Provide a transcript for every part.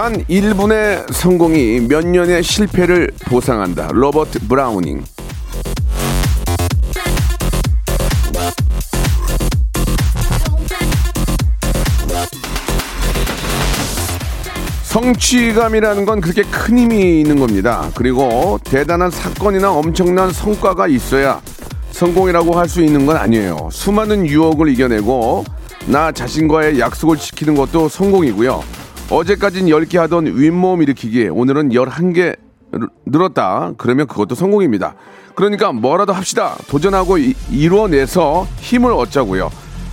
단 1분의 성공이 몇 년의 실패를 보상한다 로버트 브라우닝 성취감이라는 건 그렇게 큰 힘이 있는 겁니다. 그리고 대단한 사건이나 엄청난 성과가 있어야 성공이라고 할 수 있는 건 아니에요. 수많은 유혹을 이겨내고 나 자신과의 약속을 지키는 것도 성공이고요. 어제까진 10개 하던 윗몸 일으키기 오늘은 11개 늘었다. 그러면 그것도 성공입니다. 그러니까 뭐라도 합시다. 도전하고 이, 이뤄내서 힘을 얻자고요.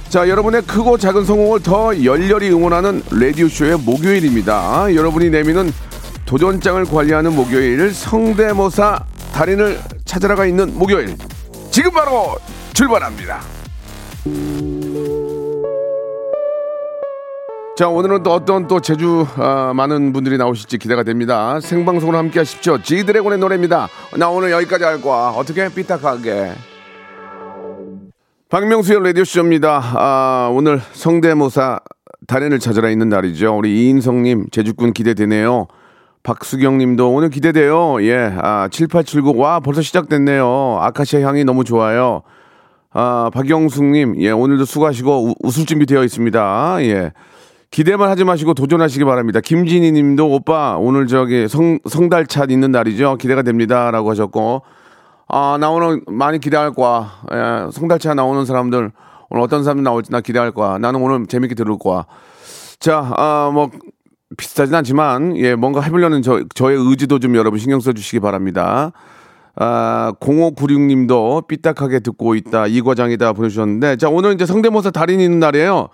자, 여러분의 크고 작은 성공을 더 열렬히 응원하는 라디오쇼의 목요일입니다. 여러분이 내미는 도전장을 관리하는 목요일, 성대모사 달인을 찾아라가 있는 목요일. 지금 바로 출발합니다. 자, 오늘은 또 어떤 또 제주 아, 많은 분들이 나오실지 기대가 됩니다. 생방송으로 함께 하십시오. 지드래곤의 노래입니다. 나 오늘 여기까지 할 거야. 어떻게 삐딱하게. 박명수의 라디오쇼입니다. 아, 오늘 성대모사 달인을 찾아라 있는 날이죠. 우리 이인성님, 제주꾼 기대되네요. 박수경 님도 오늘 기대돼요. 예, 아, 7879. 와, 벌써 시작됐네요. 아카시아 향이 너무 좋아요. 아, 박영숙 님, 예, 오늘도 수고하시고 우, 웃을 준비 되어 있습니다. 예. 기대만 하지 마시고 도전하시기 바랍니다. 김진희 님도 오빠, 오늘 저기 성, 성달차 있는 날이죠. 기대가 됩니다. 라고 하셨고, 아, 나 오늘 많이 기대할 거야. 예, 성달차 나오는 사람들, 오늘 어떤 사람이 나올지 나 기대할 거야. 나는 오늘 재밌게 들을 거야. 자, 아, 뭐, 비슷하진 않지만, 예, 뭔가 해보려는 저, 저의 의지도 좀 여러분 신경 써 주시기 바랍니다. 아, 0596님도 삐딱하게 듣고 있다. 이 과장이다 보내주셨는데, 자, 오늘 이제 성대모사 달인 있는 날이에요.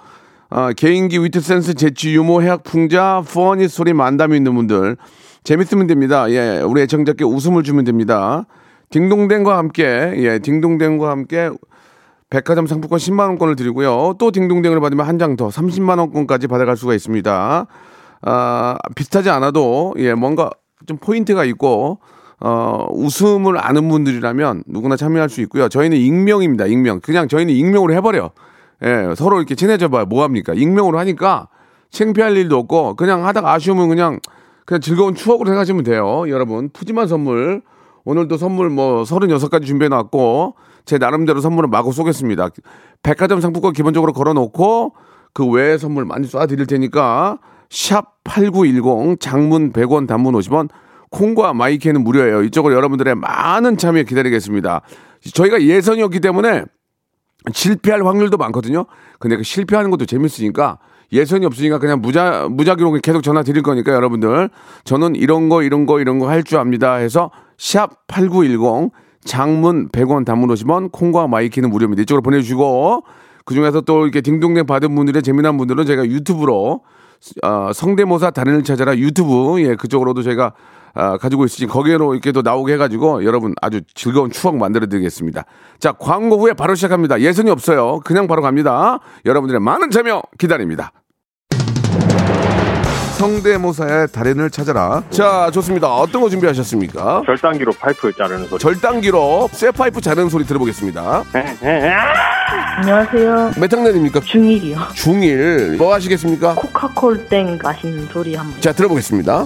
아, 개인기, 위트 센스, 재치, 유머, 해학, 풍자, 퍼니 소리, 만담이 있는 분들. 재밌으면 됩니다. 예, 우리 애청자께 웃음을 주면 됩니다. 딩동댕과 함께, 예, 딩동댕과 함께 백화점 상품권 10만 원권을 드리고요. 또 딩동댕을 받으면 한 장 더 30만 원권까지 받아갈 수가 있습니다. 아, 비슷하지 않아도 예, 뭔가 좀 포인트가 있고 어, 웃음을 아는 분들이라면 누구나 참여할 수 있고요. 저희는 익명입니다. 익명. 그냥 저희는 익명으로 해버려. 예, 서로 이렇게 친해져 봐요. 뭐합니까? 익명으로 하니까 창피할 일도 없고 그냥 하다가 아쉬우면 그냥 그냥 즐거운 추억으로 생각하시면 돼요. 여러분, 푸짐한 선물. 오늘도 선물 뭐 36가지 준비해 놨고 제 나름대로 선물을 마구 쏘겠습니다. 백화점 상품권 기본적으로 걸어 놓고 그 외에 선물 많이 쏴 드릴 테니까 샵 8910 장문 100원 단문 50원 콩과 마이케이는 무료예요. 이쪽으로 여러분들의 많은 참여 기다리겠습니다. 저희가 예선이었기 때문에 실패할 확률도 많거든요. 근데 그 실패하는 것도 재밌으니까 예선이 없으니까 그냥 무자 무작위로 계속 전화 드릴 거니까 여러분들 저는 이런 거 이런 거 이런 거 할 줄 압니다 해서 샵 8910 장문 100원 단문 50원 콩과 마이케이는 무료입니다. 이쪽으로 보내주시고 그중에서 또 이렇게 딩동댕 받은 분들의 재미난 분들은 제가 유튜브로 어, 성대모사 달인을 찾아라 유튜브 예 그쪽으로도 제가 아, 가지고 있으니 거기로 이렇게 또 나오게 해가지고 여러분 아주 즐거운 추억 만들어 드리겠습니다. 자 광고 후에 바로 시작합니다. 예선이 없어요. 그냥 바로 갑니다. 여러분들의 많은 참여 기다립니다. 성대모사의 달인을 찾아라. 자 좋습니다. 어떤 거 준비하셨습니까? 절단기로 파이프 자르는 소리. 절단기로 쇠 파이프 자르는 소리 들어보겠습니다. 안녕하세요. 몇 학년입니까? 중1이요. 중1. 뭐 하시겠습니까? 코카콜 땡 마시는 소리 한번. 자 들어보겠습니다.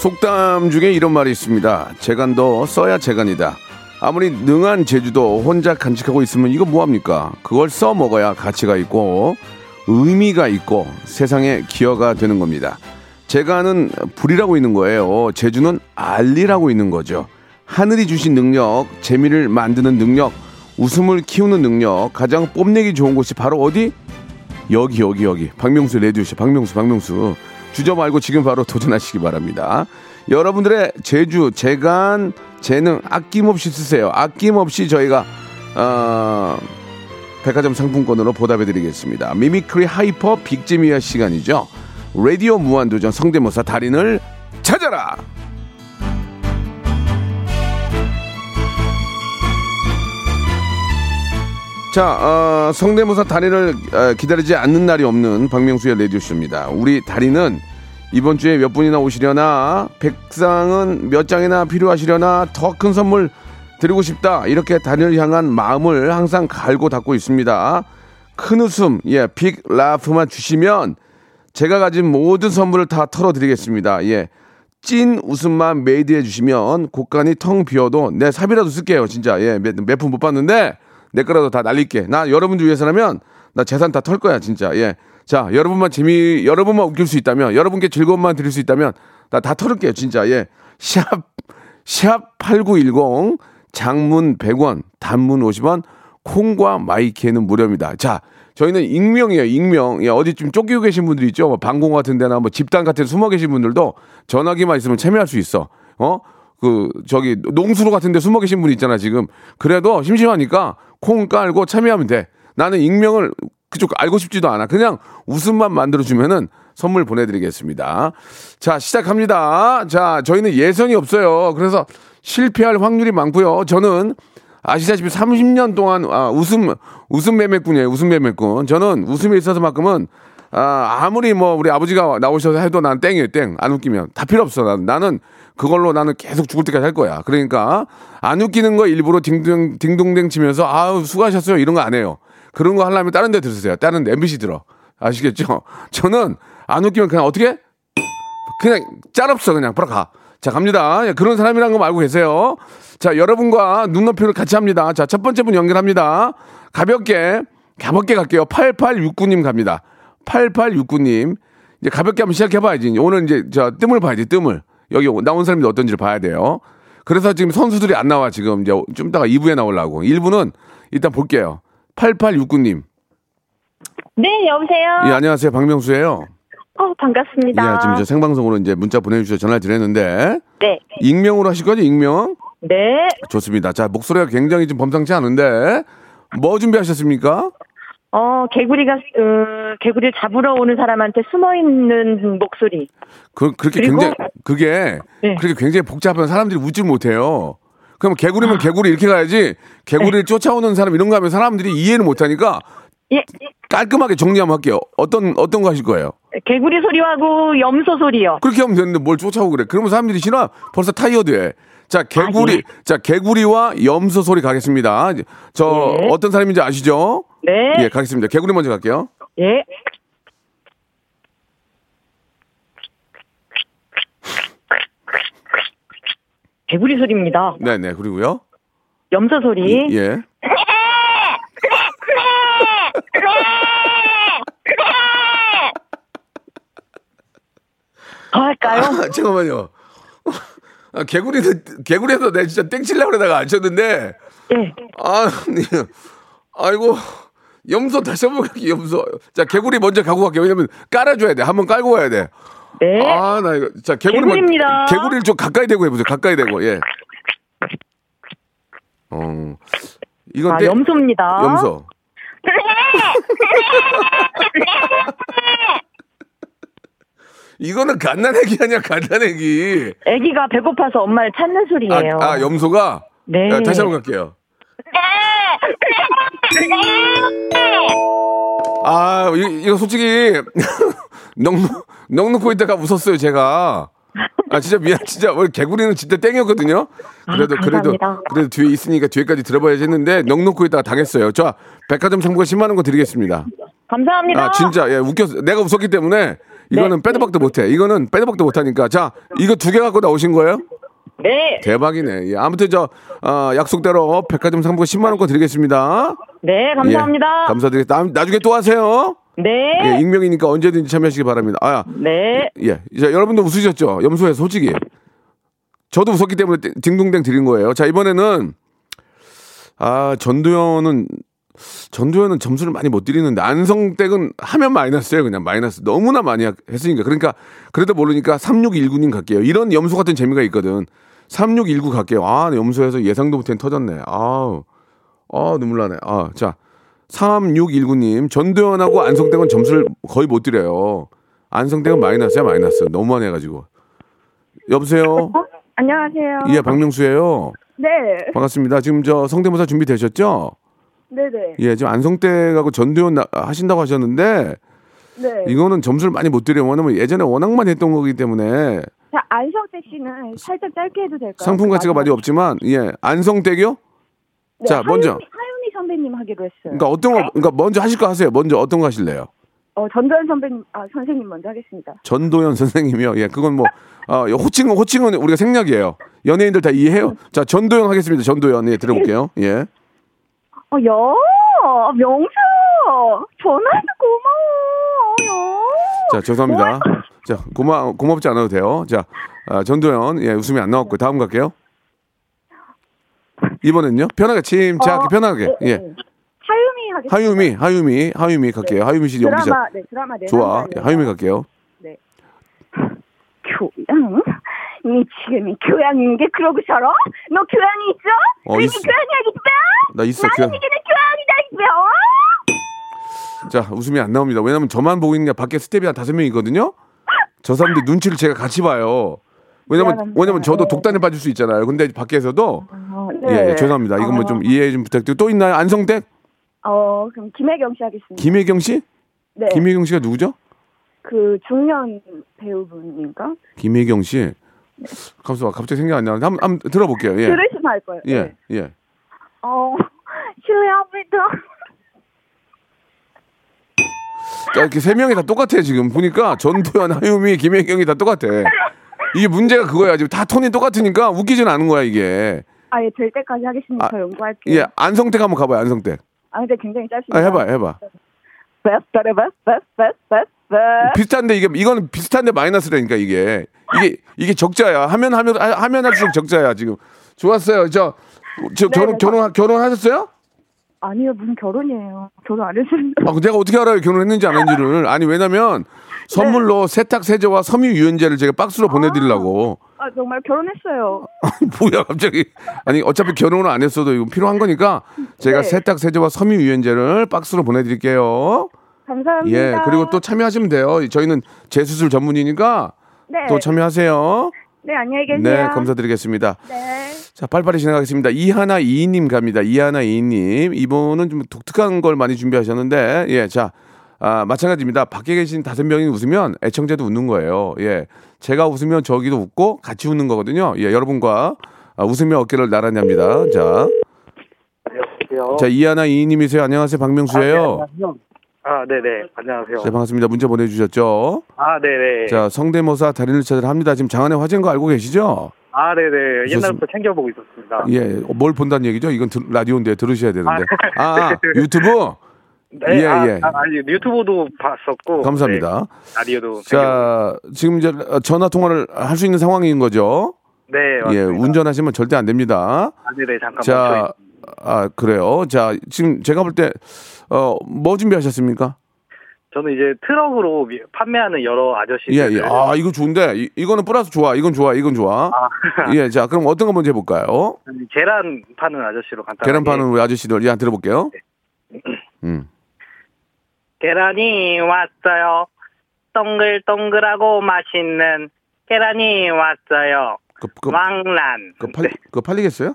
속담 중에 이런 말이 있습니다. 재간도 써야 재간이다. 아무리 능한 제주도 혼자 간직하고 있으면 이거 뭐합니까? 그걸 써 먹어야 가치가 있고 의미가 있고 세상에 기여가 되는 겁니다. 재간은 불이라고 있는 거예요. 제주는 알리라고 있는 거죠. 하늘이 주신 능력, 재미를 만드는 능력, 웃음을 키우는 능력, 가장 뽐내기 좋은 곳이 바로 어디? 여기 여기 여기 박명수 레디오쇼 박명수 박명수 주저 말고 지금 바로 도전하시기 바랍니다. 여러분들의 제주 재간 재능 아낌없이 쓰세요. 아낌없이 저희가 어, 백화점 상품권으로 보답해드리겠습니다. mimicry hyper big재미의 시간이죠. 라디오 무한도전 성대모사 달인을 찾아라. 자, 어, 성대모사 달인을 어, 기다리지 않는 날이 없는 박명수의 라디오쇼입니다. 우리 달인은 이번 주에 몇 분이나 오시려나, 백상은 몇 장이나 필요하시려나, 더 큰 선물 드리고 싶다. 이렇게 달인을 향한 마음을 항상 갈고 닦고 있습니다. 큰 웃음, 예, big laugh만 주시면 제가 가진 모든 선물을 다 털어드리겠습니다. 예. 찐 웃음만 made해 주시면 곡간이 텅 비어도 내 삽이라도 쓸게요. 진짜. 예, 몇 푼 못 받는데 내 거라도 다 날릴게. 나 여러분들 위해서라면 나 재산 다 털 거야, 진짜. 예. 자, 여러분만 재미, 여러분만 웃길 수 있다면, 여러분께 즐거움만 드릴 수 있다면, 나 다 털을게요, 진짜. 예. 샵, 샵 8910, 장문 100원, 단문 50원, 콩과 마이키에는 무료입니다. 자, 저희는 익명이에요, 익명. 예, 어디 좀 쫓기고 계신 분들 있죠? 뭐 방공 같은 데나 뭐 집단 같은 데 숨어 계신 분들도 전화기만 있으면 참여할 수 있어. 어? 그, 저기, 농수로 같은 데 숨어 계신 분 있잖아, 지금. 그래도 심심하니까 콩 깔고 참여하면 돼. 나는 익명을 그쪽 알고 싶지도 않아. 그냥 웃음만 만들어주면은 선물 보내드리겠습니다. 자, 시작합니다. 자, 저희는 예선이 없어요. 그래서 실패할 확률이 많고요. 저는 아시다시피 30년 동안 아, 웃음 웃음 매매꾼이에요. 웃음 매매꾼. 저는 웃음에 있어서만큼은 아, 아무리 뭐 우리 아버지가 나오셔서 해도 난 땡이에요. 땡. 안 웃기면 다 필요 없어. 나는, 나는 그걸로 나는 계속 죽을 때까지 할 거야. 그러니까 안 웃기는 거 일부러 딩동 딩동댕 치면서 아우 수고하셨어요. 이런 거 안 해요. 그런 거 하려면 다른 데 들으세요. 다른 데 MBC 들어. 아시겠죠? 저는 안 웃기면 그냥 어떻게? 그냥 짤없어 그냥 바로 가. 자 갑니다. 예, 그런 사람이란 거 알고 계세요. 자 여러분과 눈높이를 같이 합니다. 자 첫 번째 분 연결합니다. 가볍게 가볍게 갈게요. 8869님 갑니다. 8869님 이제 가볍게 한번 시작해봐야지. 오늘 이제 저 뜸을 봐야지 뜸을 여기 나온 사람이 어떤지를 봐야 돼요. 그래서 지금 선수들이 안 나와 지금 이제 좀 이따가 2부에 나오려고 1부는 일단 볼게요. 8869님 네, 여보세요? 예 안녕하세요 박명수예요. 어, 반갑습니다. 예 지금 저 생방송으로 이제 문자 보내주셔서 전화를 드렸는데 네. 익명으로 하실 거죠 익명? 네. 좋습니다. 자 목소리가 굉장히 좀 범상치 않은데 뭐 준비하셨습니까? 어, 개구리가, 어, 개구리를 잡으러 오는 사람한테 숨어 있는 목소리. 그, 그렇게 그리고- 굉장히, 그게, 네. 그렇게 굉장히 복잡한 사람들이 웃질 못해요. 그럼 개구리면 개구리 이렇게 가야지, 개구리를 쫓아오는 사람 이런 거 하면 사람들이 이해를 못하니까 예, 깔끔하게 정리 한번 할게요. 어떤, 어떤 거 하실 거예요? 개구리 소리하고 염소 소리요. 그렇게 하면 되는데 뭘 쫓아오고 그래. 그러면 사람들이 싫어. 벌써 타이어드해. 자, 개구리, 아, 예. 자, 개구리와 염소 소리 가겠습니다. 저, 예. 어떤 사람인지 아시죠? 네. 예, 가겠습니다. 개구리 먼저 갈게요. 예. 개구리 소리입니다. 네 네, 그리고요. 염소 소리. 예. 더 할까요? 아, 잠깐만요. 아, 개구리는, 개구리에서 내 진짜 땡칠려고 그러다가 안 쳤는데, 예. 아, 네. 아이고, 염소 다시 한번 갈게요, 염소. 자, 개구리 먼저 가고 갈게요. 왜냐면 깔아줘야 돼. 한번 깔고 가야 돼. 네. 아, 나 이거. 자, 개구리 먼- 개구리입니다. 개구리를 좀 가까이 대고 해보세요. 가까이 대고, 예. 어. 이건 아, 때- 염소입니다. 염소. 이거는 갓난애기 아니야, 갓난애기. 아기가 배고파서 엄마를 찾는 소리예요. 아, 아, 염소가? 네. 야, 다시 한번 갈게요. 아, 이, 이거 솔직히, 넉넉, 넉넉고 있다가 웃었어요, 제가. 아, 진짜 미안, 진짜. 원래 개구리는 진짜 땡이었거든요? 그래도, 아, 그래도. 그래도 뒤에 있으니까 뒤에까지 들어봐야지 했는데, 넉넉고 있다가 당했어요. 저, 백화점 상품권 10만 원 거 드리겠습니다. 감사합니다. 아, 진짜, 예, 웃겼어. 내가 웃었기 때문에, 이거는 네. 빼도 박도 못해. 이거는 빼도 박도 못하니까. 자, 이거 두 개 갖고 나오신 거예요? 네. 대박이네. 예, 아무튼 저, 어, 약속대로 백화점 상품권 10만원 거 드리겠습니다. 네, 감사합니다. 예, 감사드리겠습니다. 나- 나중에 또 하세요. 네. 예, 익명이니까 언제든지 참여하시기 바랍니다. 아, 네. 예. 자, 여러분도 웃으셨죠? 염소에 솔직히. 저도 웃었기 때문에 띵- 딩동댕 드린 거예요. 자, 이번에는, 아, 전도연은, 전도연은 점수를 많이 못 드리는데, 안성댁은 하면 마이너스예요. 그냥 마이너스. 너무나 많이 하- 했으니까. 그러니까, 그래도 모르니까 3619님 갈게요. 이런 염소 같은 재미가 있거든. 3619 갈게요. 아, 염소에서 예상도 못한 터졌네. 아우. 아, 눈물 나네. 아, 자. 3619님, 전도연하고 안성댁은 점수를 거의 못 드려요. 안성댁은 마이너스야, 마이너스. 너무 많이 해가지고. 여보세요? 안녕하세요. 예, 박명수예요 네. 반갑습니다. 지금 저 성대모사 준비되셨죠? 네네. 예, 지금 안성댁하고 전도연 나- 하신다고 하셨는데, 네. 이거는 점수를 많이 못 드려요. 왜냐면 예전에 워낙 많이 했던 거기 때문에 자, 안성택 씨는 살짝 짧게 해도 될까요? 상품 가치가 많이 없지만, 예, 안성댁이요? 네, 자, 먼저. 하유미, 하유미 선배님 하기로 했어요. 그러니까 어떤 거, 그러니까 먼저 하실 거 하세요. 먼저 어떤 거 하실래요? 어, 전도연 선배님, 아, 선생님 먼저 하겠습니다. 전도연 선생님이요. 예, 그건 뭐 어, 호칭은 호칭은 우리가 생략이에요. 연예인들 다 이해해요. 자, 전도연 하겠습니다. 전도연 예, 들어볼게요. 예. 어, 야, 명수! 전화해서 고마워, 야. 자, 죄송합니다. 자, 고마 고맙지 않아도 돼요. 자, 아, 전도연 예, 웃음이 안 나왔고 다음 갈게요. 이번엔요. 편하게 침착하게 어, 편하게. 네, 예. 네. 하유미 하겠습니다. 하유미, 하유미, 하유미 갈게요. 하유미 씨 연기자. 드라마, 네, 드라마 네. 좋아. 예, 하유미 갈게요. 교양? 미치겠네. 교양인 게 그러고 살아? 너 교양이 있어? 어, 우리 있어. 교양이 뼈? 나 있어. 나는 그, 이게 내 교양이다, 이 뼈! 자, 웃음이 안 나옵니다. 왜냐면 저만 보고 있는 게 밖에 스텝이 한 다섯 명이거든요. 저 사람들 눈치를 제가 같이 봐요. 왜냐면 미안합니다. 왜냐면 저도 네. 독단에 빠질 수 있잖아요. 근데 밖에서도 어, 예, 예, 죄송합니다. 이건 뭐 좀 이해 좀 부탁드리고 또 있나요? 안성댁 어, 그럼 김혜경 씨 하겠습니다. 김혜경 씨? 네. 김혜경 씨가 누구죠? 그 중년 배우분인가? 김혜경 씨. 갑자기 갑자기 생각 안 나는데 한번, 한번 들어볼게요. 예. 들으시면 알 거예요. 예. 네. 예. 어, 실례합니다. 자, 이렇게 세 명이 다 똑같아 지금 보니까 전도연, 하유미, 김혜경이 다 똑같아. 이게 문제가 그거야. 지금 다 톤이 똑같으니까 웃기진 않은 거야 이게. 아, 예, 될 때까지 하겠습니다. 아, 저 연구할게요. 예, 안성댁 한번 가봐요. 안성댁. 아, 근데 굉장히 짧습니다. 아, 해봐, 해봐. 빠. 비슷한데 이게 이거는 비슷한데 마이너스라니까 이게 이게 이게 적자야. 하면 하면 하- 하면 할수록 적자야 지금. 좋았어요. 저, 저 결혼 네, 결혼 결혼하셨어요? 아니요, 무슨 결혼이에요. 결혼 안 했습니다. 아, 내가 어떻게 알아요? 결혼했는지 안 했는지를. 아니 왜냐면 선물로 세탁 세제와 섬유 유연제를 제가 박스로 보내드리려고. 아, 정말 결혼했어요. 뭐야 갑자기? 아니 어차피 결혼을 안 했어도 이거 필요한 거니까 제가 네. 세탁 세제와 섬유 유연제를 박스로 보내드릴게요. 감사합니다. 예 그리고 또 참여하시면 돼요. 저희는 재수술 전문이니까 네. 또 참여하세요. 네, 안녕히 계세요. 네 감사드리겠습니다. 네. 자, 빨리빨리 진행하겠습니다. 이하나 이인님 갑니다. 이하나 이인님. 이분은 좀 독특한 걸 많이 준비하셨는데, 예, 자, 아, 마찬가지입니다. 밖에 계신 다섯 명이 웃으면 애청자도 웃는 거예요. 예. 제가 웃으면 저기도 웃고 같이 웃는 거거든요. 예, 여러분과 아, 웃으며 어깨를 나란히 합니다. 자, 안녕하세요. 자, 이하나 이인님이세요. 안녕하세요. 박명수예요. 아, 네 네. 안녕하세요. 네, 반갑습니다. 문자 보내주셨죠. 아, 네네. 자, 성대모사 달인을 찾으러 합니다. 지금 장안의 화제인 거 알고 계시죠? 아, 네네. 옛날부터 챙겨보고 있었습니다. 예, 뭘 본다는 얘기죠? 이건 들- 라디오인데 들으셔야 되는데. 아, 아, 유튜브? 네, 예, 아, 예. 아, 아니, 유튜브도 봤었고. 감사합니다. 네, 라디오도. 자, 지금 이제 전화 통화를 할 수 있는 상황인 거죠? 네, 예, 맞습니다. 운전하시면 절대 안 됩니다. 아, 네네. 잠깐 자, 아, 그래요. 자, 지금 제가 볼 때, 어, 뭐 준비하셨습니까? 저는 이제 트럭으로 미- 판매하는 여러 아저씨들. 예, 예. 아, 이거 좋은데. 이, 이거는 플러스 좋아. 이건 좋아. 이건 좋아. 예, 자, 그럼 어떤 거 먼저 해볼까요? 계란 파는 아저씨로 간단하게. 계란 파는 우리 아저씨들. 예, 들어볼게요. 음. 계란이 왔어요. 동글동글하고 맛있는 계란이 왔어요. 그, 그, 왕란. 그, 팔, 네. 그 팔리겠어요?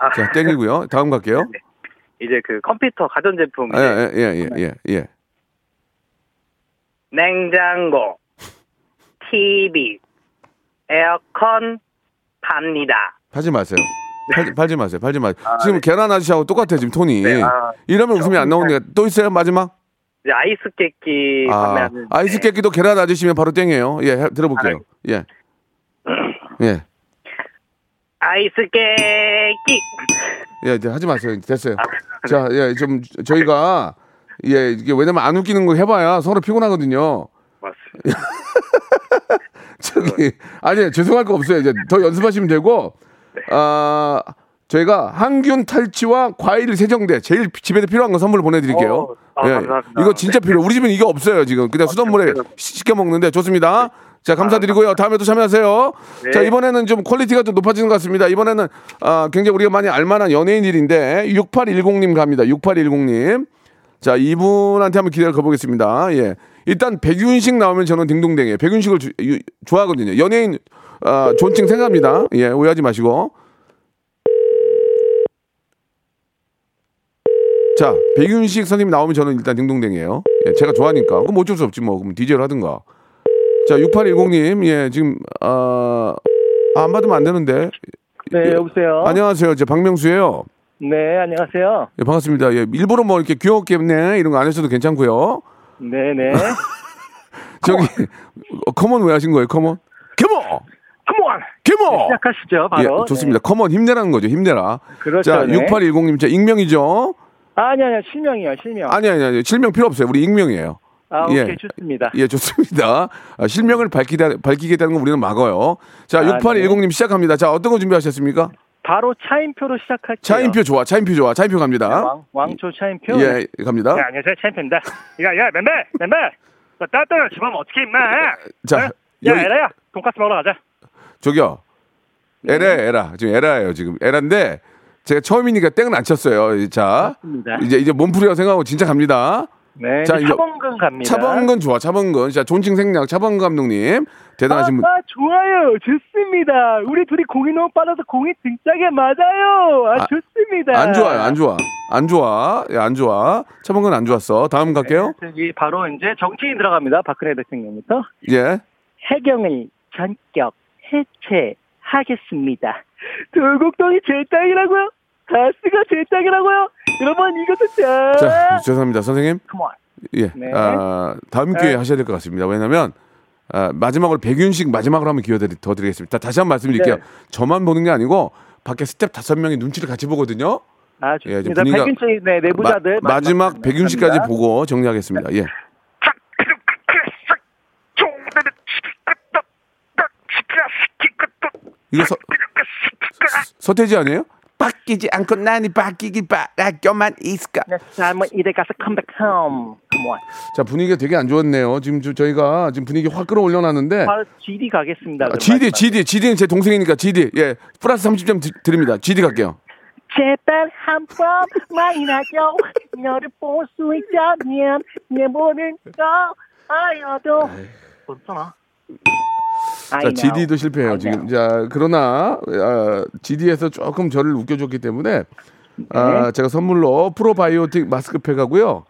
아, 자, 땡기고요. 다음 갈게요. 이제 그 컴퓨터 가전제품 예, 예, 예, 예, 예, 예. 냉장고, TV, 에어컨 팝니다. 팔지 마세요. 팔, 팔지 마세요. 팔지 마세요. 아, 지금 네. 계란 아저씨하고 똑같아, 지금 톤이. 네, 아, 이러면 웃음이 안 나오는 게또 있어요, 마지막? 이제 아이스 깨끼 아, 아이스 네. 깨끼도 계란 아저씨면 바로 땡이에요. 예, 해- 들어볼게요. 예. 예. 아이스 깨끼. 예, 이제 하지 마세요. 됐어요. 아, 자, 예, 좀 저희가 예, 이게 왜냐면 안 웃기는 거 해봐야 서로 피곤하거든요. 맞습니다. 저기 아니 죄송할 거 없어요. 이제 더 연습하시면 되고 아 저희가 항균 탈취와 과일 세정제 제일 집에서 필요한 거 선물로 보내드릴게요. 어, 아, 예, 감사합니다. 이거 진짜 필요. 우리 집은 이게 없어요 지금. 그냥 수돗물에 진짜요? 시켜 먹는데 좋습니다. 자 감사드리고요. 다음에 또 참여하세요. 네. 자 이번에는 좀 퀄리티가 좀 높아지는 것 같습니다. 이번에는 아, 굉장히 우리가 많이 알만한 연예인 일인데 6810님 갑니다. 6810님. 자 이분한테 한번 기대를 거보겠습니다. 예. 일단 백윤식 나오면 저는 딩동댕이에요. 백윤식을 주- 유- 좋아하거든요. 연예인 아, 존칭 생각합니다. 예 오해하지 마시고. 자, 백윤식 선생님 나오면 저는 일단 딩동댕이에요. 예, 제가 좋아하니까. 그럼 어쩔 수 없지 뭐. 그럼 DJ를 하든가. 자, 6810님, 예, 지금, 아, 아, 안 받으면 안 되는데. 네, 여보세요. 안녕하세요. 제 박명수예요 네, 안녕하세요. 예, 반갑습니다. 예, 일부러 뭐 이렇게 귀엽게 네 이런 거안 하셔도 괜찮고요. 네, 네. 저기, 어, 커먼 왜 하신 거예요, 커먼? 커먼! 컴온! 커먼! 시작하시죠, 바로. 예, 좋습니다. come on 힘내라는 거죠, 힘내라. 그렇죠, 자, 네. 6810님, 자, 익명이죠? 네. 아니, 아니, 실명이요, 실명. 아니, 아니, 아니, 실명 필요 없어요. 우리 익명이에요. 아, 예. 오케이, 좋습니다. 예, 좋습니다. 아, 실명을 밝히다, 밝히겠다는 건 우리는 막어요. 자, 아, 6810님 시작합니다. 자, 어떤 거 준비하셨습니까? 바로 차인표로 시작할게요. 차인표 좋아. 차인표 좋아. 차인표 갑니다. 왕, 왕초 차인표. 예, 갑니다. 네, 안녕하세요, 차인표입니다. 야, 야, 멤버, 멤버. 너 따뜻한 집하면 어떻게 임마? 자, 어? 야, 여기- 에러야, 돈까스 먹으러 가자. 저기요. 네. 에러, 에러. 지금 에러예요, 지금. 에러인데 제가 처음이니까 땡은 안 쳤어요. 자, 맞습니다. 이제 이제 몸풀이라고 생각하고 진짜 갑니다. 네, 자, 차범근 갑니다. 차범근 좋아. 차범근. 자, 존칭 생략 차범근 감독님. 대단하신 분. 아, 좋아요. 좋습니다. 우리 둘이 공이 너무 빨라서 공이 등짝에 맞아요. 아, 아, 좋습니다. 안 좋아요. 안 좋아. 안 좋아. 예, 안 좋아. 차범근 안 좋았어. 다음 갈게요. 저기 바로 이제 정치인 들어갑니다. 박근혜 대통령부터 예. 해경을 전격 해체하겠습니다. 도곡동이 제 땅이라고요? 가스가 제 땅이라고요? 여러분 이것도 자. 자, 죄송합니다. 선생님. 예. 네. 아, 다음 기회에 네. 하셔야 될 것 같습니다. 왜냐면 아, 마지막으로 백윤식 마지막으로 한번 기회 더 드리겠습니다. 다시 한 번 말씀드릴게요. 네. 저만 보는 게 아니고 밖에 스텝 다섯 명이 눈치를 같이 보거든요. 아 예, 좋습니다. 분위기가- 백윤치 네, 내부자들 마, 지막 백윤식까지. 보고 정리하겠습니다. 예. 이거 서, 서태지 아니에요? 바꾸지 않고 남이 바꾸길 바라고만 있을까? 네, 자, 한번 이대 가서 Come Back Home. Come on. 자 분위기가 되게 안 좋았네요. 지금 저, 저희가 지금 분위기 확 끌어올려놨는데 바로 GD 가겠습니다. 그럼 GD. GD, GD는 제 동생이니까 GD. 예, 플러스 30점 드, 드립니다. GD 갈게요. 제발 한 번만이 나죠. 너를 볼 수 있다면 내 모든 거 알아도. 괜찮아. 자, GD도 실패해요 지금. 자, 그러나 아, GD에서 조금 저를 웃겨줬기 때문에 아, 제가 선물로 프로바이오틱 마스크팩 하고요.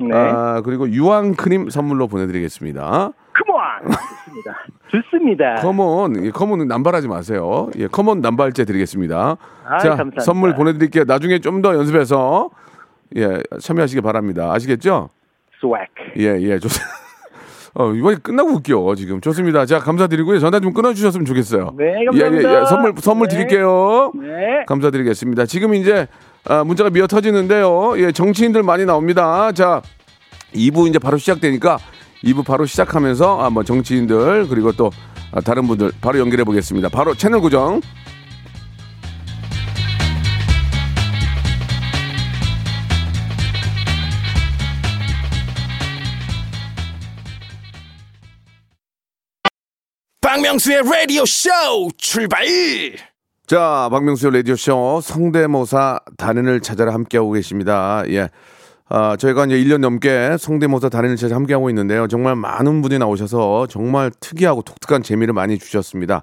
네. 아, 그리고 유황 크림 선물로 보내드리겠습니다. Come on. 좋습니다. 좋습니다. Come on, 예, come on은 남발하지 마세요. 예, come on 남발제 드리겠습니다. 아이, 자, 감사합니다. 선물 보내드릴게요. 나중에 좀 더 연습해서 예, 참여하시기 바랍니다. 아시겠죠? Swag. 예, 예, 좋습니다. 어, 이번에 끝나고 웃겨, 지금. 좋습니다. 자, 감사드리고요. 전화 좀 끊어주셨으면 좋겠어요. 네, 예, 예, 감사합니다. 예. 선물, 선물 네. 드릴게요. 네. 감사드리겠습니다. 지금 이제, 아, 문자가 미어 터지는데요. 예, 정치인들 많이 나옵니다. 자, 2부 이제 바로 시작되니까 2부 바로 시작하면서 한번 정치인들, 그리고 또 아, 다른 분들 바로 연결해 보겠습니다. 바로 채널 고정. 박명수의 라디오 쇼 출발 자, 박명수의 라디오 쇼 성대모사 단연을 찾아라 함께하고 계십니다. 예. 아, 저희가 이제 1년 넘게 성대모사 단연을 찾아 함께하고 있는데요. 정말 많은 분이 나오셔서 정말 특이하고 독특한 재미를 많이 주셨습니다.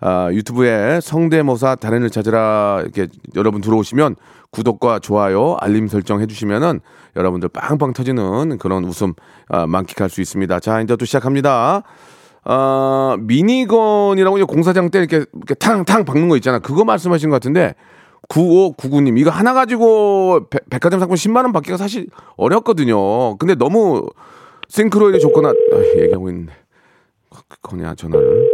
아, 유튜브에 성대모사 단연을 찾아라 이렇게 여러분 들어오시면 구독과 좋아요, 알림 설정 해주시면은 여러분들 빵빵 터지는 그런 웃음 아, 만끽할 수 있습니다. 자, 이제 또 시작합니다. 아, 미니건이라고 이제 공사장 때 이렇게, 이렇게 탕탕 박는 거 있잖아. 그거 말씀하신 것 같은데 9599님 이거 하나 가지고 백, 백화점 상품 10만 원 받기가 사실 어렵거든요. 근데 너무 싱크로율이 좋거나 아, 얘기하고 있는데 거냐 전화를.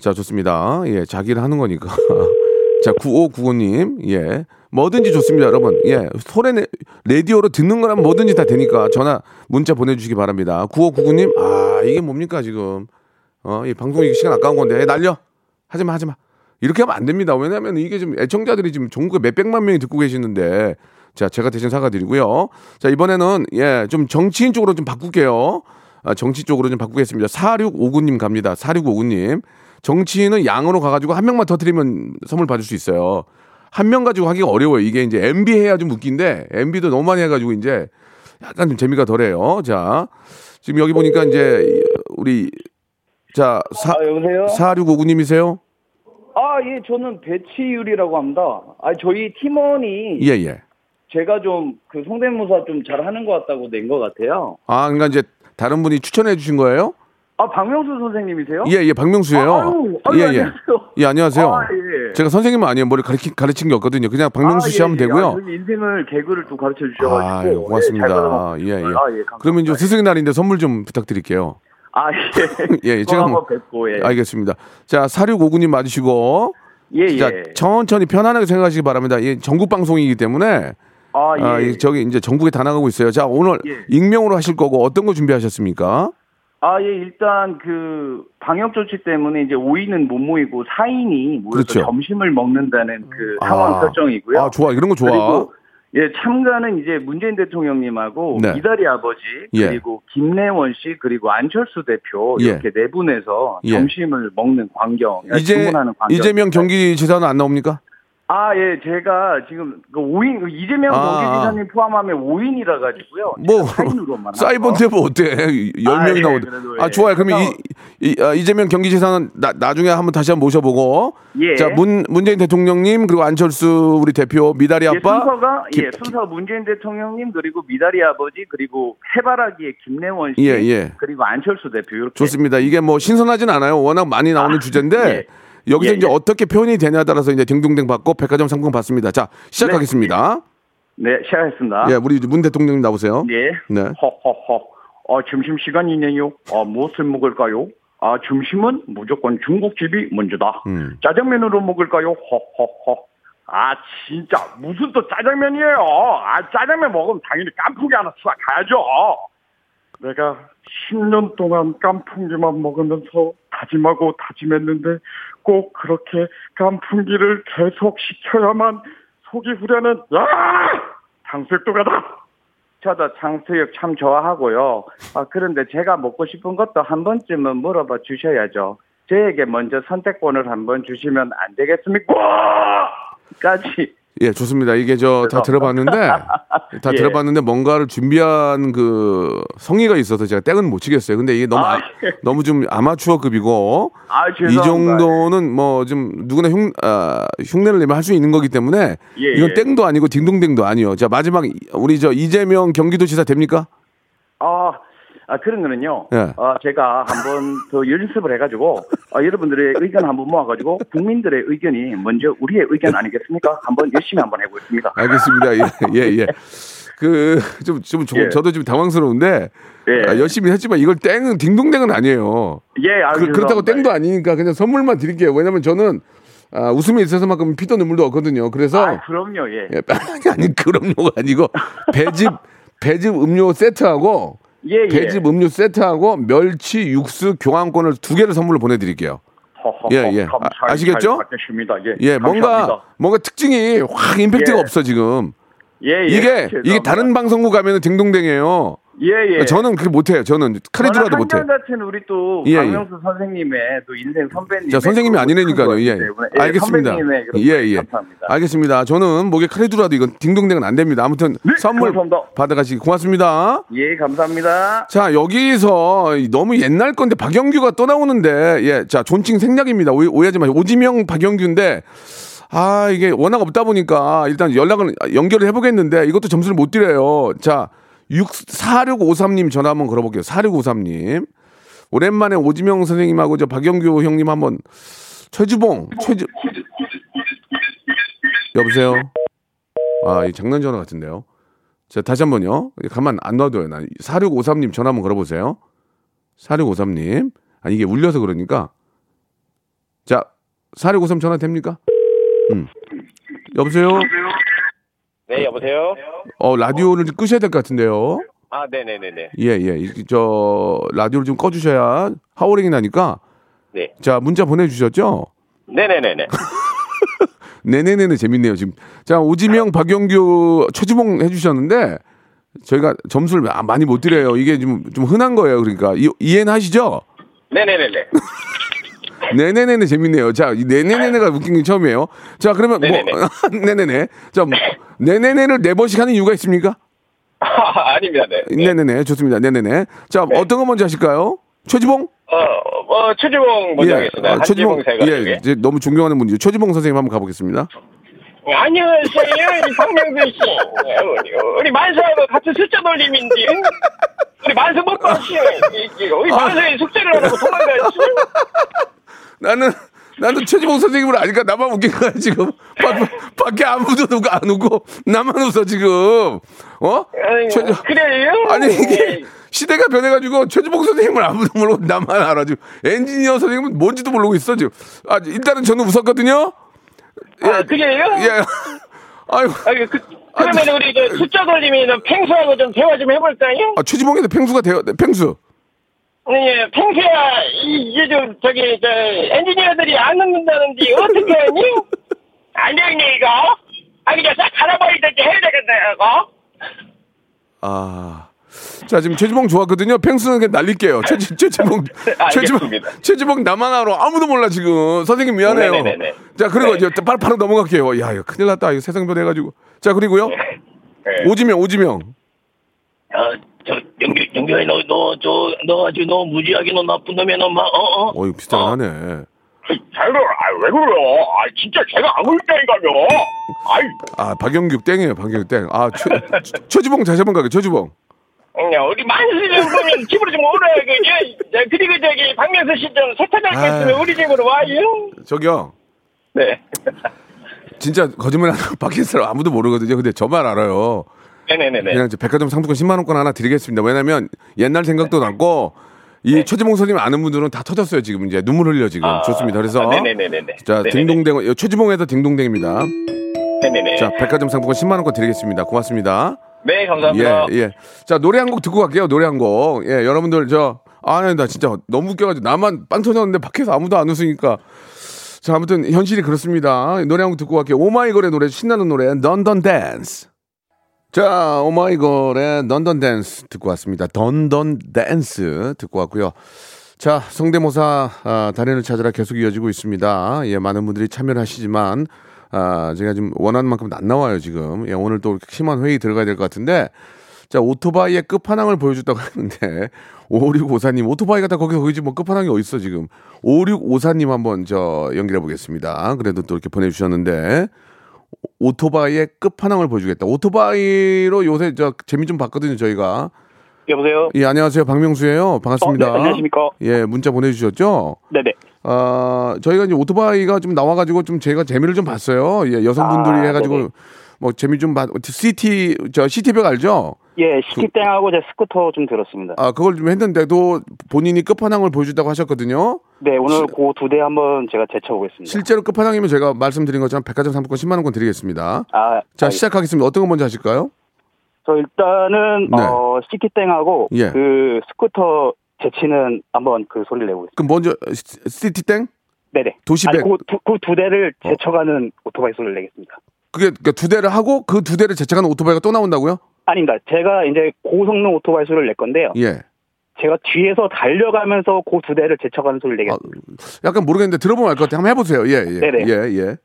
자 좋습니다. 예 자기를 하는 거니까. 자 9599님 예 뭐든지 좋습니다 여러분. 예 소리 내 라디오로 듣는 거라면 뭐든지 다 되니까 전화 문자 보내주시기 바랍니다. 9599님 아 이게 뭡니까 지금 어, 이 방송 이 시간 아까운 건데, 에, 날려! 하지 마, 하지 마. 이렇게 하면 안 됩니다. 왜냐하면 이게 지금 애청자들이 지금 전국에 몇백만 명이 듣고 계시는데, 자, 제가 대신 사과드리고요. 자, 이번에는, 예, 좀 정치인 쪽으로 좀 바꿀게요. 아, 정치 쪽으로 좀 바꾸겠습니다. 4659님 갑니다. 4659님. 정치인은 양으로 가가지고 한 명만 터트리면 선물 받을 수 있어요. 한 명 가지고 하기가 어려워요. 이게 이제 MB 해야 좀 웃긴데, MB도 너무 많이 해가지고 이제 약간 좀 재미가 덜해요. 자, 지금 여기 보니까 이제 우리 자, 사, 아, 여보세요? 4659님이세요? 아, 예, 저는 배치율이라고 합니다. 아, 저희 팀원이 예, 예. 제가 좀 그 성대모사 좀 잘하는 것 같다고 낸 것 같아요. 아, 그러니까 이제 다른 분이 추천해 주신 거예요? 아, 박명수 선생님이세요? 예, 예, 박명수예요. 아, 아유, 아유, 예, 예. 안녕하세요. 예, 안녕하세요. 아, 예. 제가 선생님은 아니에요. 머리 가르친, 가르친 게 없거든요. 그냥 박명수 아, 씨 예, 하면 예. 되고요. 아, 인생을 개그를 또 가르쳐 주셔가지고. 아, 예, 고맙습니다. 예, 예. 있어요. 아, 예, 감사합니다. 그러면 이제 스승의 날인데 선물 좀 부탁드릴게요. 아, 예. 예, 예. 제가 한번 뵙고, 예. 알겠습니다. 자, 4659님 맞으시고. 예, 예. 자, 천천히 편안하게 생각하시기 바랍니다. 이 전국 방송이기 때문에. 아, 예. 아, 이 저기 이제 전국에 다 나가고 있어요. 자, 오늘 예. 익명으로 하실 거고 어떤 거 준비하셨습니까? 아, 예, 일단 그 방역 조치 때문에 이제 5인은 못 모이고 4인이 모여서 그렇죠. 점심을 먹는다는 그 상황 아. 설정이고요. 아, 좋아. 이런 거 좋아. 그리고 예, 참가는 이제 문재인 대통령님하고 네. 이다리 아버지 예. 그리고 김래원 씨 그리고 안철수 대표 예. 이렇게 네 분에서 예. 점심을 먹는 광경, 이제 주문하는 광경. 이재명 경기지사는 안 나옵니까? 아, 예, 제가 지금 그 5인 이재명 아. 경기지사님 포함하면 5인이라 가지고요. 뭐 사이버인데 뭐 어때? 열 아, 명이 예. 그래도, 아 예. 좋아요. 그러면 이, 이 아, 이재명 경기지사는 나, 나중에 한번 다시 한번 모셔보고. 예. 자, 문 문재인 대통령님 그리고 안철수 우리 대표 미다리 예, 아빠. 순서가 김- 예, 순서 문재인 대통령님 그리고 미다리 아버지 그리고 해바라기의 김래원 씨 예, 예. 그리고 안철수 대표 이렇게 좋습니다. 이게 뭐 신선하진 않아요. 워낙 많이 나오는 주제인데 예. 여기서 예, 이제 예. 어떻게 표현이 되냐에 따라서 이제 딩동댕 받고 백화점 상품 받습니다. 자, 시작하겠습니다. 네, 시작했습니다. 예, 우리 문 대통령님 나오세요. 예. 네. 허허허. 아, 점심 시간이네요. 아, 무엇을 먹을까요? 아, 점심은 무조건 중국집이 먼저다. 음. 짜장면으로 먹을까요? 허허허. 아, 진짜 무슨 또 짜장면이에요? 아, 짜장면 먹으면 당연히 깐풍기 하나 쏴 가야죠. 내가 10년 동안 깐풍기만 먹으면서 다짐하고 다짐했는데 꼭 그렇게 깐풍기를 계속 시켜야만 속이 후련한 야 탕수육도가다. 저도 탕수육 참 좋아하고요. 아 그런데 제가 먹고 싶은 것도 한 번쯤은 물어봐 주셔야죠. 저에게 먼저 선택권을 한번 주시면 안 되겠습니까? 까지 예, 좋습니다. 이게 저 다 들어봤는데 다 예. 들어봤는데 뭔가를 준비한 그 성의가 있어서 제가 땡은 못 치겠어요. 근데 이게 너무 아, 아, 너무 좀 아마추어급이고 아 이. 정도는 뭐 좀 누구나 흉 아, 흉내를 내면 할 수 있는 거기 때문에 예, 이건 예. 땡도 아니고 딩동댕도 아니요. 자 마지막 우리 저 이재명 경기도지사 됩니까? 아, 아 그런 거는요. 예. 아, 제가 한번 더 연습을 해가지고 아, 여러분들의 의견 한번 모아가지고 국민들의 의견이 먼저 우리의 의견 아니겠습니까? 한번 열심히 한번 해보겠습니다. 알겠습니다. 예, 예, 예. 그, 좀, 좀, 저- 예. 저도 좀 당황스러운데, 예. 아, 열심히 했지만 이걸 땡은, 딩동댕은 아니에요. 예, 아, 그, 죄송합니다. 땡도 아니니까 그냥 선물만 드릴게요. 왜냐면 저는, 아, 웃음이 있어서만큼 피도 눈물도 없거든요. 그래서, 아, 그럼요, 예. 예, 아니, 아니, 그럼요가 아니고, 배즙, 배즙 음료 세트하고, 예, 예. 배즙 음료 세트하고, 멸치 육수 교환권을 두 개를 선물로 보내드릴게요. 허허허, 예, 예. 감- 아, 받겠습니다. 예, 예, 뭔가. 뭔가 특징이 확 임팩트가 예. 없어, 지금. 예, 예. 이게, 죄송합니다. 이게 다른 방송국 가면은 딩동댕이에요. 예, 예. 저는 그렇게 못해요. 저는 카레드라도 못해. 한결 자체는 우리 또 예, 예. 박명수 선생님의 또 인생 선배님. 자, 선생님이 아니라니까요. 예. 알겠습니다. 선배님의 그런 예, 예. 감사합니다. 알겠습니다. 저는 목에 카레드라도 이건 딩동댕은 안 됩니다. 아무튼 선물 네, 감사합니다. 받아가시기 고맙습니다. 예, 감사합니다. 자, 여기서 너무 옛날 건데 박영규가 또 나오는데, 예, 자, 존칭 생략입니다. 오해, 오해하지 마세요. 오지명 박영규인데, 아, 이게 워낙 없다 보니까 일단 연락을, 연결을 해보겠는데 이것도 점수를 못 드려요. 자, 6, 4653님 전화 한번 걸어볼게요. 4653님. 오랜만에 오지명 선생님하고 저 박영규 형님 한번, 최주봉, 최주, 여보세요? 아, 이 장난 전화 같은데요. 자, 다시 한 번요. 가만 안 놔둬요. 난 4653님 전화 한번 걸어보세요. 4653님. 아, 이게 울려서 그러니까. 자, 4653 전화 됩니까? 음. 여보세요? 네, 여보세요? 어, 라디오를 좀 끄셔야 될 것 같은데요. 아, 네네네네. 예, 예. 이- 저, 라디오를 좀 꺼주셔야 하워링이 나니까. 네. 자, 문자 보내주셨죠? 네네네네. 네네네네 재밌네요, 지금. 자, 오지명, 박영규, 최지봉 해주셨는데, 저희가 점수를 마- 많이 못 드려요. 이게 좀, 좀 흔한 거예요. 그러니까. 이, 이해는 하시죠? 네네네네. 네네네네 재밌네요. 자, 이 네네네네가 웃긴 게 처음이에요. 자, 그러면 네네네. 뭐 네네네. 자, 뭐, 네네네를 네 번씩 하는 이유가 있습니까? 아닙니다, 네. 네네 네. 좋습니다. 네네네. 자, 어떤 거 먼저 하실까요? 최지봉? 어, 어, 최주봉 먼저 하겠습니다. 아, 세가 예, 이제 너무 존경하는 분이죠. 최지봉 선생님 한번 가보겠습니다. 안녕하세요, 우리 박명수 씨. 우리, 우리 만수하고 같은 숫자 돌림인데. 우리 만수 못 봤어요. 우리 만수의 숙제를 하고 도망갔지. 나는 나는 최지봉 선생님을 아니까 나만 웃긴 거야 지금. 밖, 밖에 아무도 누구 안 웃고 나만 웃어 지금. 어? 최- 그래요? 아니 이게 예. 시대가 변해가지고 최주봉 선생님을 아무도 모르고 나만 알아 지금 엔지니어 선생님은 뭔지도 모르고 있어 지금 아 일단은 저는 웃었거든요 아, 그래요? 예 아유 아니, 그, 그러면 우리 저 숫자 돌림이는 팽수하고 좀 대화 좀 해볼까요? 아, 최주봉에도 팽수가 돼요 팽수 네, 이- 이게 좀, 저기, 저, 엔지니어들이 안 웃는다는데, 어떻게 하니? 안 되니, 이거? 아, 그냥 싹 갈아버리든지 해야 되겠네, 이거? 아 자 지금 최주봉 좋았거든요 그냥 날릴게요 최, 최주봉 최주봉 알겠습니다. 최주봉 나만 알아 아무도 몰라 지금 선생님 미안해요 네네네네. 자 그리고 네. 이제 바로, 바로 넘어갈게요 야 이거 큰일 났다 이거 세상 변해가지고 자 그리고요 네. 오지명 오지명 어, 저, 영규, 영규야, 너, 너, 저, 너 아주 너 무지하게 너 나쁜 놈이야, 너 막, 어, 어? 어 비슷하긴 하네 잘 그래, 아, 왜 그래요? 아, 진짜 제가 안 그랬다니까요. 아이, 아 박영규 땡이에요 박영규 땡 아 최, 최주봉 다시 한번 가게 최주봉 야, 우리 만수좀 보면 집으로 좀 오라, 그지? 자, 그리고 저기, 박명수 씨좀 세탁할 게 있으면. 우리 집으로 와요. 저기요 네. 진짜 거짓말 하는 팟캐스트를 아무도 모르거든요 근데 저만 알아요 네네네네. 그냥 저 백화점 상품권 10만 원권 하나 드리겠습니다 왜냐면 옛날 생각도 났고 이 네. 최주봉 선생님 아는 분들은 다 터졌어요 지금 이제 눈물 흘려 지금 아, 좋습니다 그래서 아, 네네네네. 자 네네네. 딩동댕 최주봉에서 딩동댕입니다 네네네. 자 백화점 상품권 10만 원권 드리겠습니다 고맙습니다 네, 감사합니다. 예, 예. 자, 노래 한 곡 듣고 갈게요. 노래 한 곡. 예, 여러분들 저 아, 나 진짜 너무 웃겨가지고 나만 빵 터졌는데 밖에서 아무도 안 웃으니까. 자, 아무튼 현실이 그렇습니다. 노래 한 곡 듣고 갈게요. 오마이걸의 노래 신나는 노래 던던 댄스. 자, 오마이걸의 Dun Dun Dance 듣고 왔습니다. Dun Dun Dance 듣고 왔고요. 자, 성대모사 아, 달인을 찾아라 계속 이어지고 있습니다. 예, 많은 분들이 참여를 하시지만 아, 제가 지금 원하는 만큼은 안 나와요, 지금. 예, 오늘 또 심한 회의 들어가야 될 것 같은데 자, 오토바이의 끝판왕을 보여줬다고 하는데 5654님 오토바이가 다 거기서 거기지 뭐 끝판왕이 어딨어 지금 5654님 한번 저 연결해 보겠습니다. 그래도 또 이렇게 보내 주셨는데 오토바이의 끝판왕을 보여주겠다. 오토바이로 요새 저 재미 좀 봤거든요, 저희가. 여보세요? 예, 안녕하세요. 박명수예요. 반갑습니다. 어, 네, 안녕하십니까? 예, 문자 보내 주셨죠? 네 네. 아, 저희가 이제 오토바이가 좀 나와 가지고 좀 제가 재미를 좀 봤어요. 예, 여성분들이 아, 해 가지고 네네. 뭐 재미 좀 봤, 시티, 저 시티백 알죠? 예, 시티땡하고 제 스쿠터 좀 들었습니다. 아, 그걸 좀 했는데도 본인이 끝판왕을 보여주다고 하셨거든요. 네, 오늘 그 두 대 한번 제가 제쳐보겠습니다. 실제로 끝판왕이면 제가 말씀드린 것처럼 백화점 상품권 10만 원권 드리겠습니다. 아, 자, 알겠습니다. 시작하겠습니다. 어떤 거 먼저 하실까요? 저 일단은 네. 어, 시티땡하고 예. 그 스쿠터 제치는 한번 그 소리를 내보겠습니다. 그럼 먼저 시- 시티땡? 네네. 도시백. 아니, 그, 두, 그 두 대를 제쳐가는 오토바이 소리를 내겠습니다. 그게 그러니까 두 대를 하고 그 두 대를 제쳐가는 오토바이가 또 나온다고요? 아닙니다. 제가 이제 고성능 오토바이 소리를 낼 건데요. 예. 제가 뒤에서 달려가면서 그 두 대를 제쳐가는 소리를 내겠습니다. 약간 모르겠는데 들어보면 알 것 같아요. 한번 해보세요. 예, 예. 네네. 예, 예.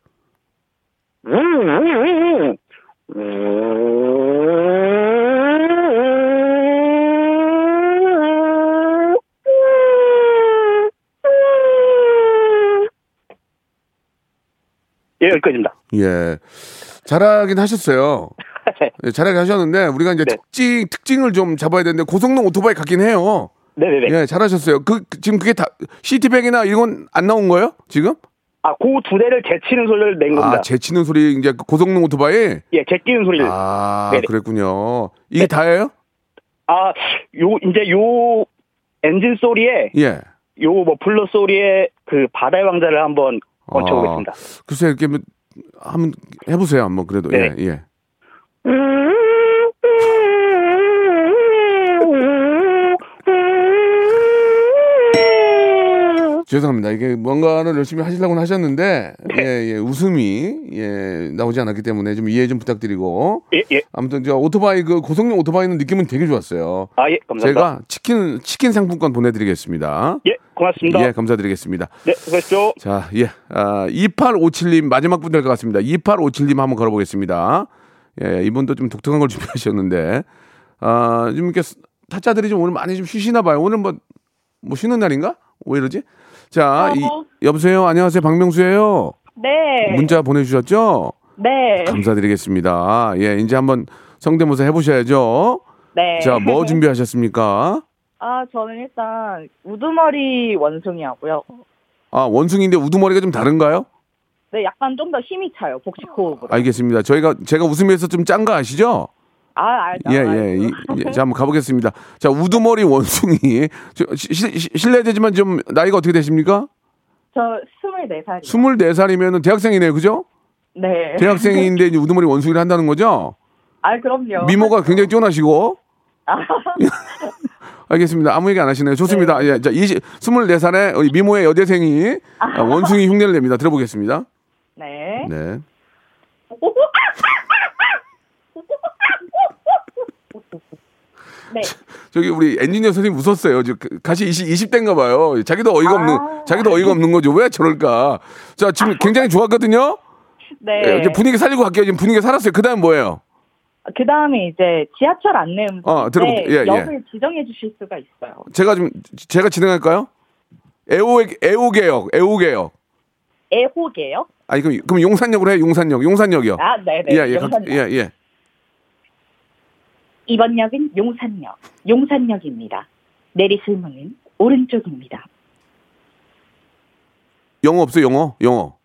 예, 여기까지입니다. 예. 잘하긴 하셨어요. 예, 잘하긴 하셨는데 우리가 이제 네. 특징 특징을 좀 잡아야 되는데 고성능 오토바이 같긴 해요. 네네네. 예, 잘하셨어요. 그, 그 지금 그게 다 시티백이나 이건 안 나온 거예요? 지금? 아, 그 두 대를 제치는 소리를 낸 겁니다. 아, 제치는 소리 이제 그 고성능 오토바이. 예, 제끼는 소리를. 아, 네네. 그랬군요. 이게 네. 다예요? 아, 요 이제 요 엔진 소리에 예. 요 머플러 소리에 그 바다의 왕자를 한번 얹혀보겠습니다. 아, 글쎄 이렇게 뭐 한번 해보세요. 한번 그래도 네. 예, 예. 죄송합니다. 이게 뭔가를 열심히 하시려고는 하셨는데 네. 예, 예, 웃음이 예, 나오지 않았기 때문에 좀 이해 좀 부탁드리고 예, 예. 아무튼 저 오토바이 그 고성능 오토바이는 느낌은 되게 좋았어요. 아, 예, 감사합니다. 제가 치킨 치킨 상품권 보내 드리겠습니다. 예, 고맙습니다. 예, 감사드리겠습니다. 네, 수고하십시오. 자, 예. 아, 2857님 마지막 분 될 것 같습니다. 2857님 한번 걸어 보겠습니다. 예, 이분도 좀 독특한 걸 준비하셨는데, 아, 좀 이렇게 타짜들이 좀 오늘 많이 좀 쉬시나 봐요. 오늘 뭐, 뭐 쉬는 날인가? 왜 이러지? 자, 이, 여보세요. 안녕하세요. 박명수예요 네. 문자 보내주셨죠? 네. 감사드리겠습니다. 예, 이제 한번 성대모사 해보셔야죠. 네. 자, 뭐 준비하셨습니까? 아, 저는 일단 우두머리 원숭이 하고요. 아, 원숭이인데 우두머리가 좀 다른가요? 네, 약간 좀 더 힘이 차요. 복식 호흡으로. 알겠습니다. 저희가 제가 웃으면서 좀 짠 거 아시죠? 아, 알죠. 예. 예, 이- 예. 자, 한번 가보겠습니다. 자, 우두머리 원숭이. 저, 시- 시- 실례되지만 좀 나이가 어떻게 되십니까? 저 24살이요. 24살이면 대학생이네요. 그죠? 네. 대학생인데 이제 우두머리 원숭이를 한다는 거죠? 아, 그럼요. 미모가 굉장히 뛰어나시고. 아, 알겠습니다. 아무 얘기 안 하시네요. 좋습니다. 예, 자, 20, 24살의 우리 미모의 여대생이 아, 원숭이 흉내를 냅니다. 들어보겠습니다. 네. 네. 네. 저기 우리 엔지니어 선생님 웃었어요. 가시 20, 20대인가 봐요. 자기도 어이가 없는, 자기도 어이가 없는 거죠. 왜 저럴까? 자, 지금 굉장히 좋았거든요? 네. 예, 이제 분위기 살리고 갈게요. 지금 분위기 살았어요. 그 다음 뭐예요? 그 다음에 이제 지하철 안내 음성. 어, 들어볼게요. 예, 예. 역을 지정해 주실 수가 있어요. 제가 좀, 제가 진행할까요? 애호, 애호개역, 애호개역. 애호개요? 아니, 그럼, 그럼 용산역으로 해, 용산역. 용산역이요. 아, 네 네. 예, 예, 각- 용산역. 예, 예. 이번 역은 용산역, 용산역입니다. 내리실 문은 오른쪽입니다. 영어 없어요, 영어? 영어.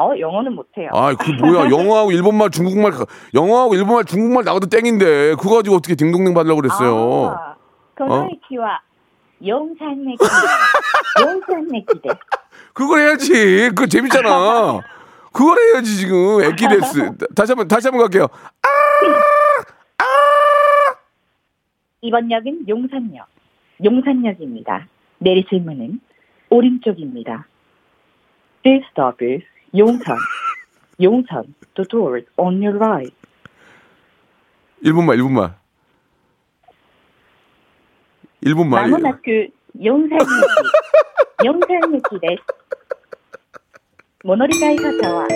어, 영어는 못해요. 아, 그 뭐야. 영어하고 일본말, 중국말, 영어하고 일본말, 중국말 나가도 땡인데. 그거 가지고 어떻게 딩동댕 받으려고 그랬어요. 아, 고노이키와 용산역이 용산역이데. 그걸 해야지. 그거 재밌잖아. 그걸 해야지 지금 애기 댄스. 다시 한번 다시 한번 갈게요. 아! 아! 이번 역은 용산역. 용산역입니다. 내리실 문은 오른쪽입니다. This stop is 용산. 용산. The door is on your right. 1분만 1분만. 1분만. 마모나크 용산역 용산역이です. 모노리가이 가자와.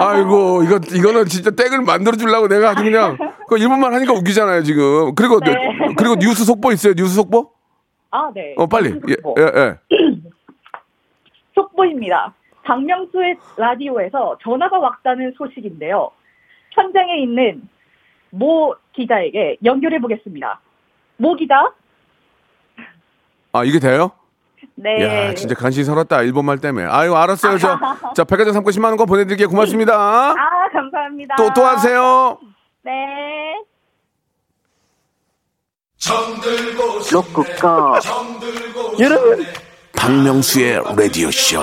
아이고 이거 이거는 진짜 땡을 만들어 주려고 내가 아주 그냥 그 일본말 하니까 웃기잖아요 지금. 그리고 네. 그리고 뉴스 속보 있어요 뉴스 속보? 아 네. 어 빨리 속보. 예 예. 예. 속보입니다. 박명수의 라디오에서 전화가 왔다는 소식인데요. 현장에 있는 모 기자에게 연결해 보겠습니다. 모 기자? 아 이게 돼요? 네. 야 진짜 간신히 살았다 일본 말 때문에. 아유 알았어요. 저, 자 백화점 상품 10만 원권 보내드릴게요. 고맙습니다. 아, 감사합니다. 또 또 하세요. 네. 로쿠꺼 여러분 박명수의 라디오 쇼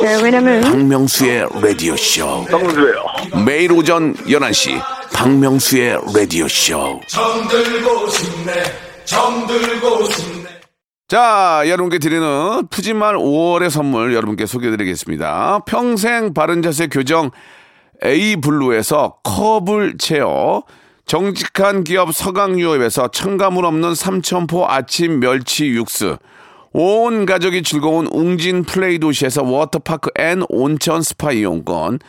네, 왜냐면 박명수의 라디오 쇼 매일 오전 11시 박명수의 라디오 쇼 자, 여러분께 드리는 푸짐한 5월의 선물 여러분께 소개해 드리겠습니다. 평생 바른 자세 교정 에이블루에서 커블 체어, 정직한 기업 서강유업에서 첨가물 없는 삼천포 아침 멸치 육수, 온 가족이 즐거운 웅진 플레이 도시에서 워터파크 and 온천 스파 이용권,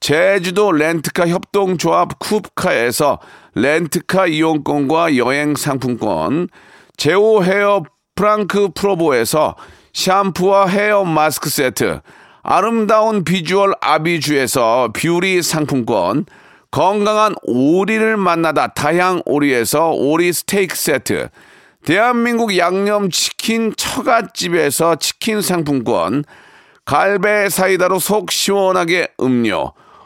제주도 렌트카 협동조합 쿱카에서 렌트카 이용권과 여행 상품권, 제오 헤어 프랑크 프로보에서 샴푸와 헤어 마스크 세트, 아름다운 비주얼 아비주에서 뷰티 상품권, 건강한 오리를 만나다 다향 오리에서 오리 스테이크 세트, 대한민국 양념치킨 처갓집에서 치킨 상품권, 갈배 사이다로 속 시원하게 음료,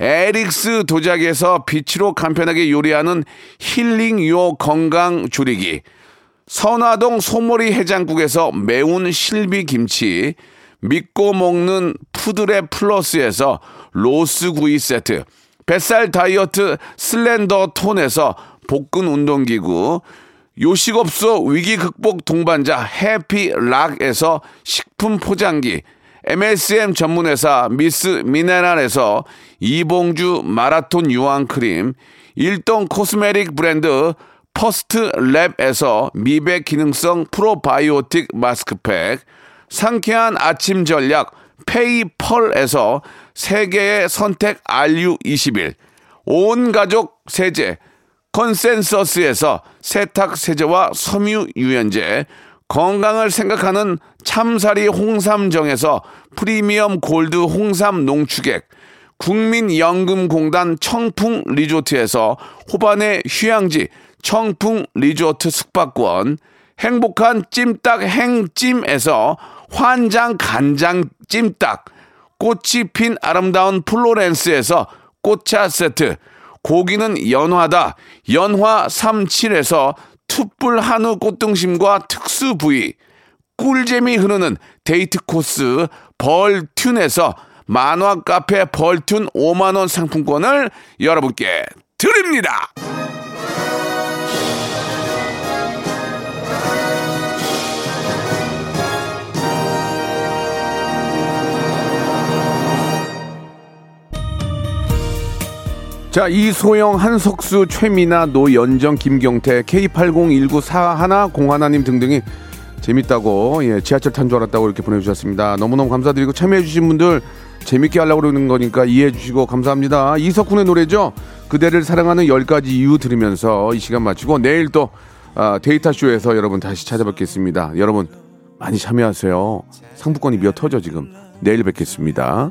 에릭스 도자기에서 빛으로 간편하게 요리하는 힐링 요 건강 조리기, 선화동 소머리 해장국에서 매운 실비 김치, 믿고 먹는 푸드레 플러스에서 로스 구이 세트, 뱃살 다이어트 슬렌더 톤에서 복근 운동기구, 요식업소 위기 극복 동반자 해피락에서 식품 포장기, MSM 전문회사 미스 미네랄에서 이봉주 마라톤 유황 크림, 일동 cosmetic 브랜드 퍼스트 랩에서 미백 기능성 프로바이오틱 마스크팩, 상쾌한 아침 전략 페이펄에서 세계의 선택 RU21, 온 가족 세제 컨센서스에서 세탁 세제와 섬유 유연제, 건강을 생각하는 참사리 홍삼정에서 프리미엄 골드 홍삼 농축액, 국민연금공단 청풍 리조트에서 호반의 휴양지 청풍 리조트 숙박권, 행복한 찜닭 행찜에서 환장 간장 찜닭, 꽃이 핀 아름다운 플로렌스에서 꽃차 세트, 고기는 연화다 연화 37에서 툭불 한우 꽃등심과 특수 부위, 꿀잼이 흐르는 데이트 코스 벌튠에서 만화 카페 벌튠 5만원 상품권을 여러분께 드립니다. 자, 이소영, 한석수, 최미나, 노연정, 김경태, K80194101님 등등이 재밌다고, 예, 지하철 탄 줄 알았다고 이렇게 보내주셨습니다. 너무너무 감사드리고 참여해주신 분들 재밌게 하려고 그러는 거니까 이해해주시고 감사합니다. 이석훈의 노래죠. 그대를 사랑하는 10가지 이유 들으면서 이 시간 마치고 내일 또 아, 데이터쇼에서 여러분 다시 찾아뵙겠습니다. 여러분 많이 참여하세요. 상품권이 미어 터져 지금. 내일 뵙겠습니다.